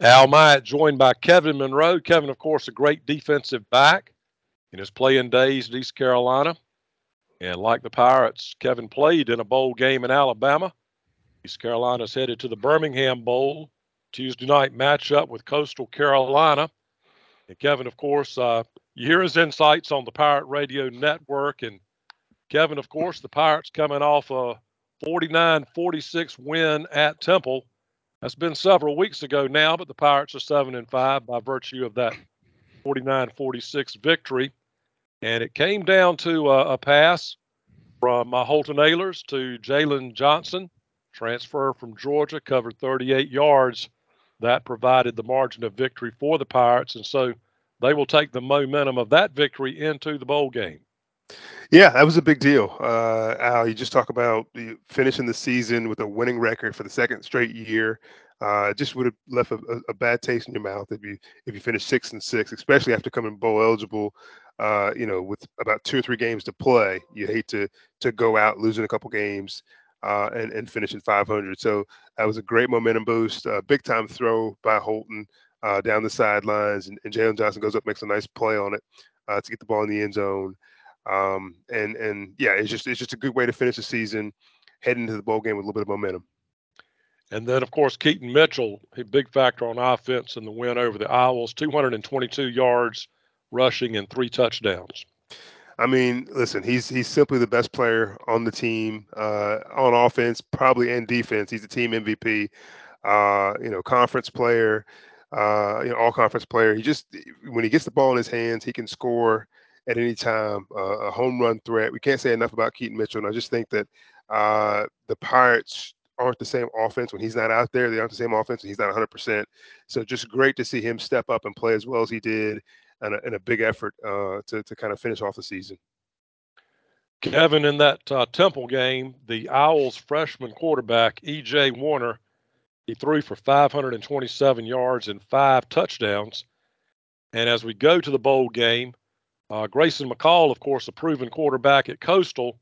Al Myatt joined by Kevin Monroe. Kevin, of course, a great defensive back in his playing days at East Carolina. And like the Pirates, Kevin played in a bowl game in Alabama. East Carolina's headed to the Birmingham Bowl Tuesday night matchup with Coastal Carolina. And Kevin, of course, uh, you hear his insights on the Pirate Radio Network. And Kevin, of course, the Pirates coming off a 49 46 win at Temple. That's been several weeks ago now, but the Pirates are 7 and 5 by virtue of that 49 46 victory. And it came down to a, a pass from uh, Holton Ahlers to Jalen Johnson, transfer from Georgia, covered 38 yards. That provided the margin of victory for the Pirates. And so they will take the momentum of that victory into the bowl game. Yeah, that was a big deal. Uh, Al, you just talk about finishing the season with a winning record for the second straight year. Uh, just would have left a, a, bad taste in your mouth if you if you finished six and six, especially after coming bowl eligible. Uh, you know, with about two or three games to play, you hate to to go out losing a couple games uh, and and finishing 500. So that was a great momentum boost, big time throw by Holton uh, down the sidelines, and, and Jalen Johnson goes up, makes a nice play on it uh, to get the ball in the end zone. Um, and and yeah, it's just it's just a good way to finish the season, heading into the bowl game with a little bit of momentum. And then, of course, Keaton Mitchell, a big factor on offense in the win over the Owls, 222 yards rushing and three touchdowns. I mean, listen, he's he's simply the best player on the team uh, on offense, probably and defense. He's the team MVP. Uh, you know, conference player, uh, you know, all conference player. He just when he gets the ball in his hands, he can score at any time. Uh, a home run threat. We can't say enough about Keaton Mitchell, and I just think that uh, the Pirates aren't the same offense when he's not out there. They aren't the same offense when he's not 100%. So just great to see him step up and play as well as he did and a, and a big effort uh, to, to kind of finish off the season. Kevin, in that uh, Temple game, the Owls freshman quarterback, E.J. Warner, he threw for 527 yards and five touchdowns. And as we go to the bowl game, uh, Grayson McCall, of course, a proven quarterback at Coastal,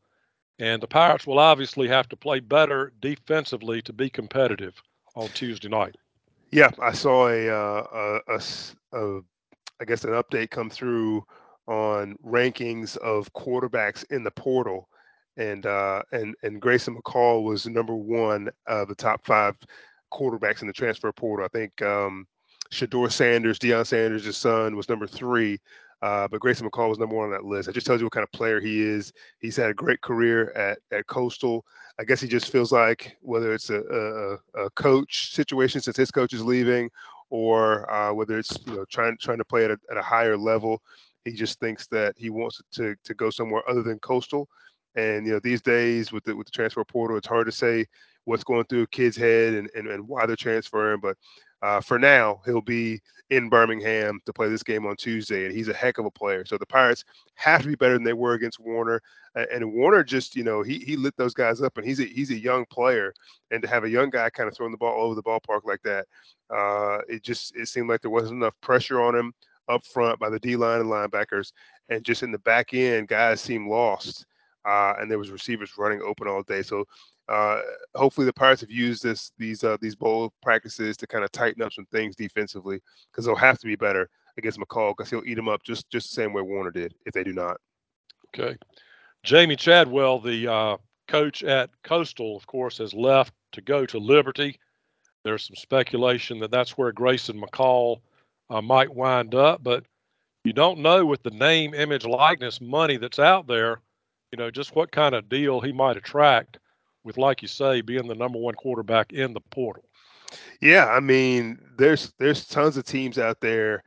and the Pirates will obviously have to play better defensively to be competitive on Tuesday night. Yeah, I saw a, uh, a, a, a I guess an update come through on rankings of quarterbacks in the portal, and uh, and and Grayson McCall was number one of the top five quarterbacks in the transfer portal. I think um, Shedeur Sanders, Deion Sanders' son, was number three. Uh, but Grayson McCall was number one on that list. It just tells you what kind of player he is. He's had a great career at, at Coastal. I guess he just feels like whether it's a, a, a coach situation since his coach is leaving, or uh, whether it's you know trying trying to play at a, at a higher level, he just thinks that he wants to to go somewhere other than Coastal. And you know these days with the with the transfer portal, it's hard to say what's going through a kid's head and, and, and why they're transferring. But uh, for now, he'll be in Birmingham to play this game on Tuesday, and he's a heck of a player. So the Pirates have to be better than they were against Warner. And Warner just, you know, he he lit those guys up, and he's a he's a young player, and to have a young guy kind of throwing the ball over the ballpark like that, uh, it just it seemed like there wasn't enough pressure on him up front by the D line and linebackers, and just in the back end, guys seemed lost. Uh, and there was receivers running open all day. So uh, hopefully the Pirates have used this these uh, these bowl practices to kind of tighten up some things defensively because they'll have to be better against McCall because he'll eat them up just just the same way Warner did if they do not. Okay, Jamey Chadwell, the uh, coach at Coastal, of course, has left to go to Liberty. There's some speculation that that's where Grayson McCall uh, might wind up, but you don't know with the name, image, likeness money that's out there. You know just what kind of deal he might attract with, like you say, being the number one quarterback in the portal. Yeah, I mean, there's there's tons of teams out there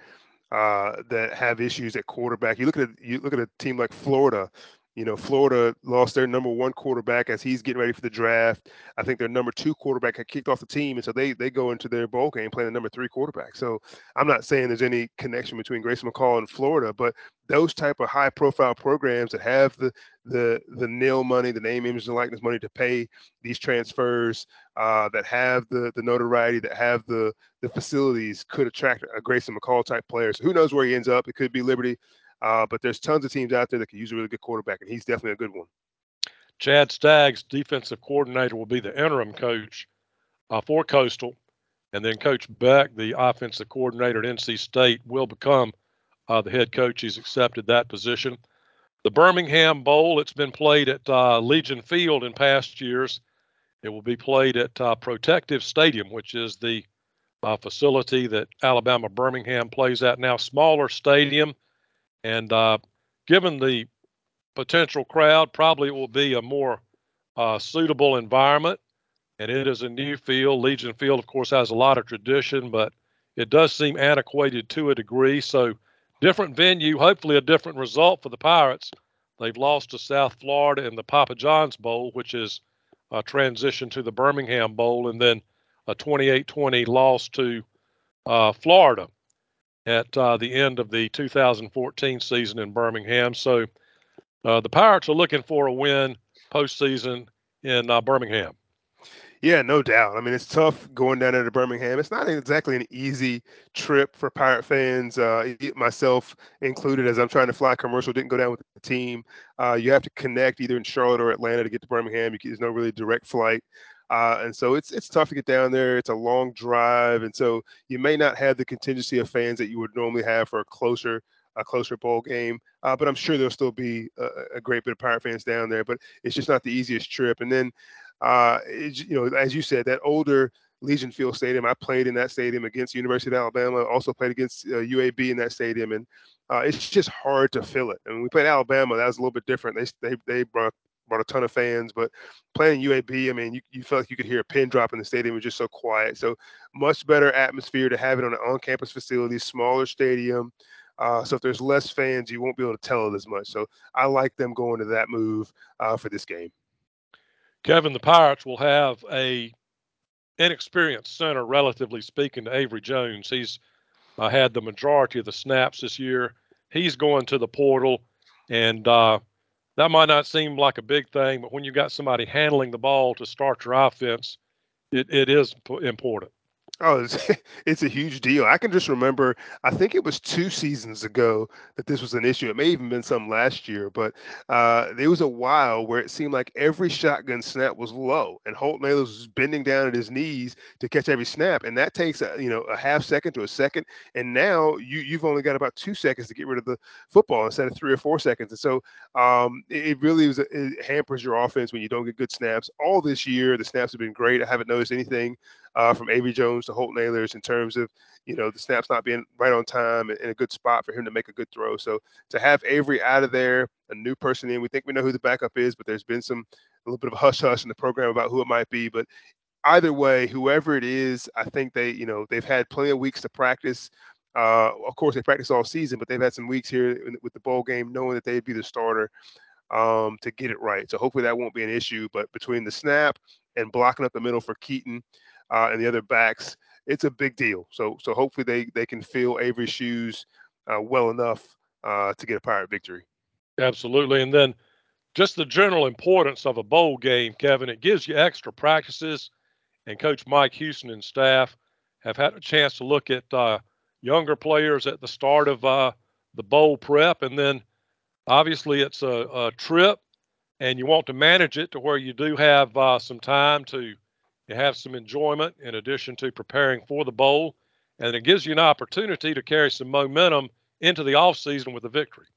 uh, that have issues at quarterback. You look at you look at a team like Florida. You know, Florida lost their number one quarterback as he's getting ready for the draft. I think their number two quarterback had kicked off the team, and so they they go into their bowl game playing the number three quarterback. So I'm not saying there's any connection between Grayson McCall and Florida, but those type of high profile programs that have the the the nil money, the name, image, and likeness money to pay these transfers, uh, that have the the notoriety, that have the the facilities, could attract a Grayson McCall type player. So who knows where he ends up? It could be Liberty. Uh, but there's tons of teams out there that can use a really good quarterback, and he's definitely a good one. Chad Staggs, defensive coordinator, will be the interim coach uh, for Coastal. And then Coach Beck, the offensive coordinator at NC State, will become uh, the head coach. He's accepted that position. The Birmingham Bowl, it's been played at uh, Legion Field in past years. It will be played at uh, Protective Stadium, which is the uh, facility that Alabama Birmingham plays at now. Smaller stadium, and uh, given the potential crowd, probably it will be a more uh, suitable environment. And it is a new field. Legion Field, of course, has a lot of tradition, but it does seem antiquated to a degree. So, different venue, hopefully, a different result for the Pirates. They've lost to South Florida in the Papa John's Bowl, which is a transition to the Birmingham Bowl, and then a 28 20 loss to uh, Florida at uh, the end of the 2014 season in Birmingham. So, uh, the Pirates are looking for a win postseason in uh, Birmingham. Yeah, no doubt. I mean, it's tough going down there to Birmingham. It's not exactly an easy trip for Pirate fans, uh, myself included, as I'm trying to fly commercial, didn't go down with the team. Uh, you have to connect either in Charlotte or Atlanta to get to Birmingham. There's no really direct flight. Uh, and so it's it's tough to get down there. It's a long drive, and so you may not have the contingency of fans that you would normally have for a closer a closer bowl game. Uh, but I'm sure there'll still be a, a, great bit of Pirate fans down there. But it's just not the easiest trip. And then, uh, it, you know, as you said, that older Legion Field Stadium. I played in that stadium against University of Alabama. Also played against uh, UAB in that stadium, and uh, it's just hard to fill it. And we played Alabama. That was a little bit different. They they they brought brought a ton of fans, but playing UAB, I mean, you, you felt like you could hear a pin drop in the stadium. It was just so quiet. So much better atmosphere to have it on an on-campus facility, smaller stadium. Uh, so if there's less fans, you won't be able to tell it as much. So I like them going to that move uh, for this game. Kevin, the Pirates will have a inexperienced center, relatively speaking, to Avery Jones. He's uh, had the majority of the snaps this year. He's going to the portal, and uh, that might not seem like a big thing, but when you've got somebody handling the ball to start your offense, it, it is important. Oh, it's, it's a huge deal. I can just remember, I think it was two seasons ago that this was an issue. It may even been some last year, but uh, there was a while where it seemed like every shotgun snap was low, and Holton Ahlers was bending down at his knees to catch every snap, and that takes a, you know a half second to a second, and now you you've only got about two seconds to get rid of the football instead of three or four seconds, and so um, it, it really was it hampers your offense when you don't get good snaps. All this year, the snaps have been great. I haven't noticed anything uh, from Avery Jones to Holton Ahlers in terms of you know the snaps not being right on time and in a good spot for him to make a good throw. So to have Avery out of there, a new person in, we think we know who the backup is, but there's been some a little bit of hush hush in the program about who it might be. But either way, whoever it is, I think they you know they've had plenty of weeks to practice. Uh, of course, they practice all season, but they've had some weeks here with the bowl game, knowing that they'd be the starter um, to get it right. So hopefully that won't be an issue. But between the snap and blocking up the middle for Keaton, uh, and the other backs, it's a big deal. So so hopefully they they can fill Avery's shoes uh, well enough uh, to get a Pirate victory. Absolutely, and then just the general importance of a bowl game, Kevin. It gives you extra practices, and Coach Mike Houston and staff have had a chance to look at uh, younger players at the start of uh, the bowl prep, and then obviously it's a, a, trip, and you want to manage it to where you do have uh, some time to you have some enjoyment in addition to preparing for the bowl, and it gives you an opportunity to carry some momentum into the offseason with a victory.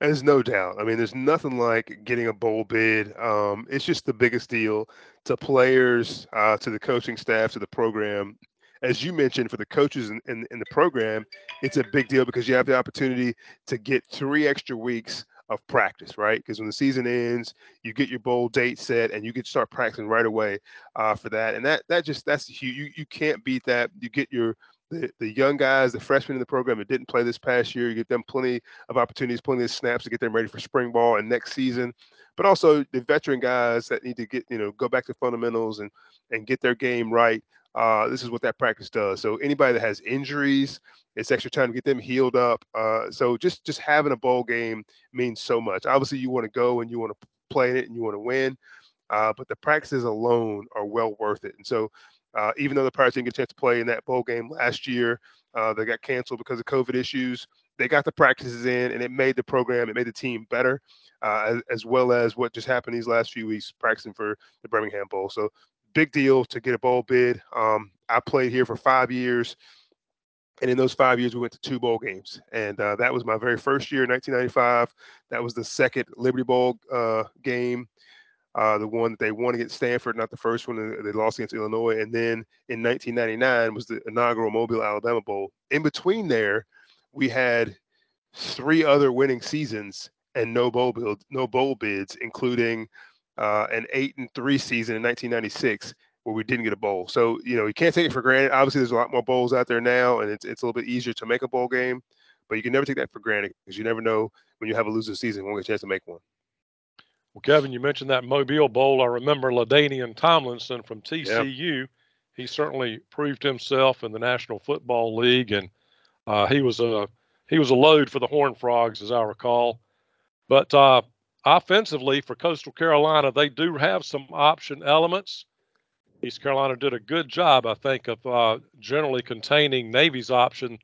There's no doubt. I mean, there's nothing like getting a bowl bid. Um, it's just the biggest deal to players, uh, to the coaching staff, to the program. As you mentioned, for the coaches in, in, in the program, it's a big deal because you have the opportunity to get three extra weeks of practice, right? Because when the season ends, you get your bowl date set and you get to start practicing right away uh, for that. And that that just that's huge. You you can't beat that. You get your the, the young guys, the freshmen in the program that didn't play this past year, you get them plenty of opportunities, plenty of snaps to get them ready for spring ball and next season. But also the veteran guys that need to get, you know, go back to fundamentals and and get their game right. Uh, this is what that practice does. So anybody that has injuries, it's extra time to get them healed up. Uh, so just just having a bowl game means so much. Obviously, you want to go and you want to play in it and you want to win, uh, but the practices alone are well worth it. And so, uh, even though the Pirates didn't get a chance to play in that bowl game last year, uh, they got canceled because of COVID issues. They got the practices in, and it made the program, it made the team better, uh, as, as well as what just happened these last few weeks practicing for the Birmingham Bowl. So big deal to get a bowl bid. Um, I played here for five years. And in those five years, we went to two bowl games. And uh, that was my very first year, 1995. That was the second Liberty Bowl uh, game, uh, the one that they won against Stanford, not the first one they lost against Illinois. And then in 1999 was the inaugural Mobile, Alabama Bowl. In between there, we had three other winning seasons and no bowl build, no bowl bids, including uh, an eight and three season in 1996 where we didn't get a bowl. So, you know, you can't take it for granted. Obviously, there's a lot more bowls out there now, and it's, it's a little bit easier to make a bowl game, but you can never take that for granted because you never know when you have a losing season, won't get a chance to make one. Well, Kevin, you mentioned that Mobile Bowl. I remember LaDainian Tomlinson from TCU. Yep. He certainly proved himself in the National Football League, and uh, he was a he was a load for the Horned Frogs, as I recall. But uh, offensively, for Coastal Carolina, they do have some option elements. East Carolina did a good job, I think, of uh, generally containing Navy's option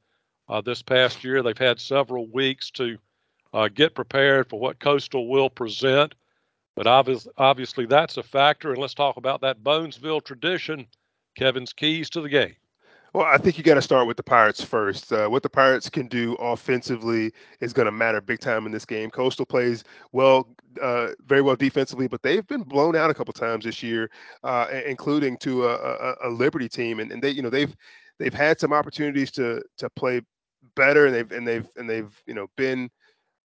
uh, this past year. They've had several weeks to uh, get prepared for what Coastal will present, but obviously, obviously that's a factor. And let's talk about that Bonesville tradition, Kevin's keys to the game. Well, I think you got to start with the Pirates first. Uh, what the Pirates can do offensively is going to matter big time in this game. Coastal plays well, uh, very well defensively, but they've been blown out a couple times this year, uh, including to a, a, a, Liberty team, and, and they, you know, they've they've had some opportunities to to play better, and they've and they've and they've you know been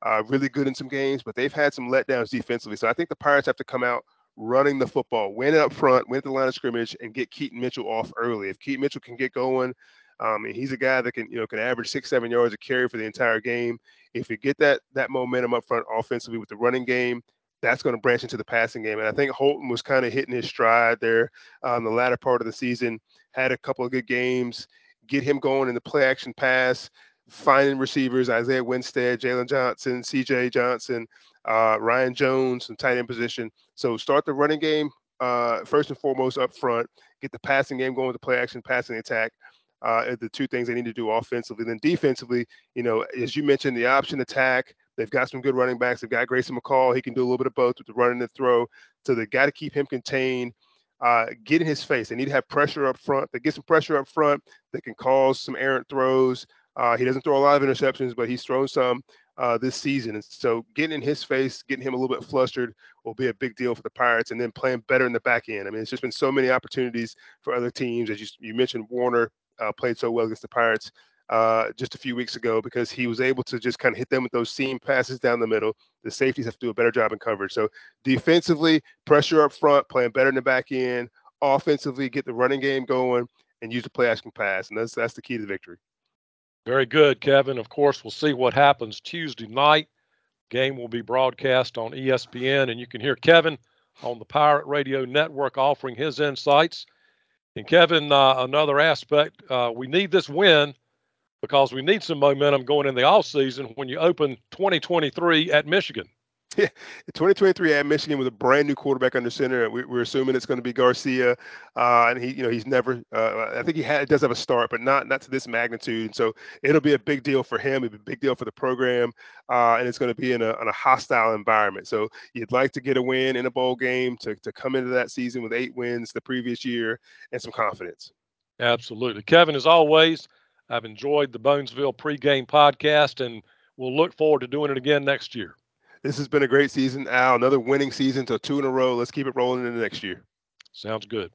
uh, really good in some games, but they've had some letdowns defensively. So I think the Pirates have to come out running the football, win it up front, win at the line of scrimmage, and get Keaton Mitchell off early. If Keaton Mitchell can get going, um, and he's a guy that can you know can average six seven yards a carry for the entire game. If you get that that momentum up front offensively with the running game, that's going to branch into the passing game. And I think Holton was kind of hitting his stride there on the latter part of the season. Had a couple of good games. Get him going in the play action pass, finding receivers Isaiah Winstead, Jalen Johnson, C.J. Johnson uh, Ryan Jones in tight end position. So start the running game uh, first and foremost up front. Get the passing game going with the play action, passing attack. Uh, the two things they need to do offensively. Then defensively, you know, as you mentioned, the option attack. They've got some good running backs. They've got Grayson McCall. He can do a little bit of both with the run and the throw. So they got to keep him contained. Uh, get in his face. They need to have pressure up front. They get some pressure up front that can cause some errant throws. Uh, he doesn't throw a lot of interceptions, but he's thrown some uh, this season. And so getting in his face, getting him a little bit flustered will be a big deal for the Pirates and then playing better in the back end. I mean, it's just been so many opportunities for other teams. As you, you mentioned, Warner uh, played so well against the Pirates uh, just a few weeks ago because he was able to just kind of hit them with those seam passes down the middle. The safeties have to do a better job in coverage. So defensively, pressure up front, playing better in the back end. Offensively, get the running game going and use the play action pass. And that's, that's the key to the victory. Very good, Kevin. Of course, we'll see what happens Tuesday night. Game will be broadcast on ESPN, and you can hear Kevin on the Pirate Radio Network offering his insights. And Kevin, uh, another aspect, uh, we need this win because we need some momentum going in the off season when you open 2023 at Michigan. Yeah, 2023 at Michigan with a brand new quarterback under center. We, are assuming it's going to be Garcia, uh, and he, you know, he's never. Uh, I think he had, does have a start, but not not to this magnitude. So it'll be a big deal for him. It'll be a big deal for the program, uh, and it's going to be in a, in a hostile environment. So you'd like to get a win in a bowl game to to come into that season with eight wins the previous year and some confidence. Absolutely, Kevin. As always, I've enjoyed the Bonesville pregame podcast, and we'll look forward to doing it again next year. This has been a great season, Al. Another winning season, so two in a row. Let's keep it rolling into next year. Sounds good.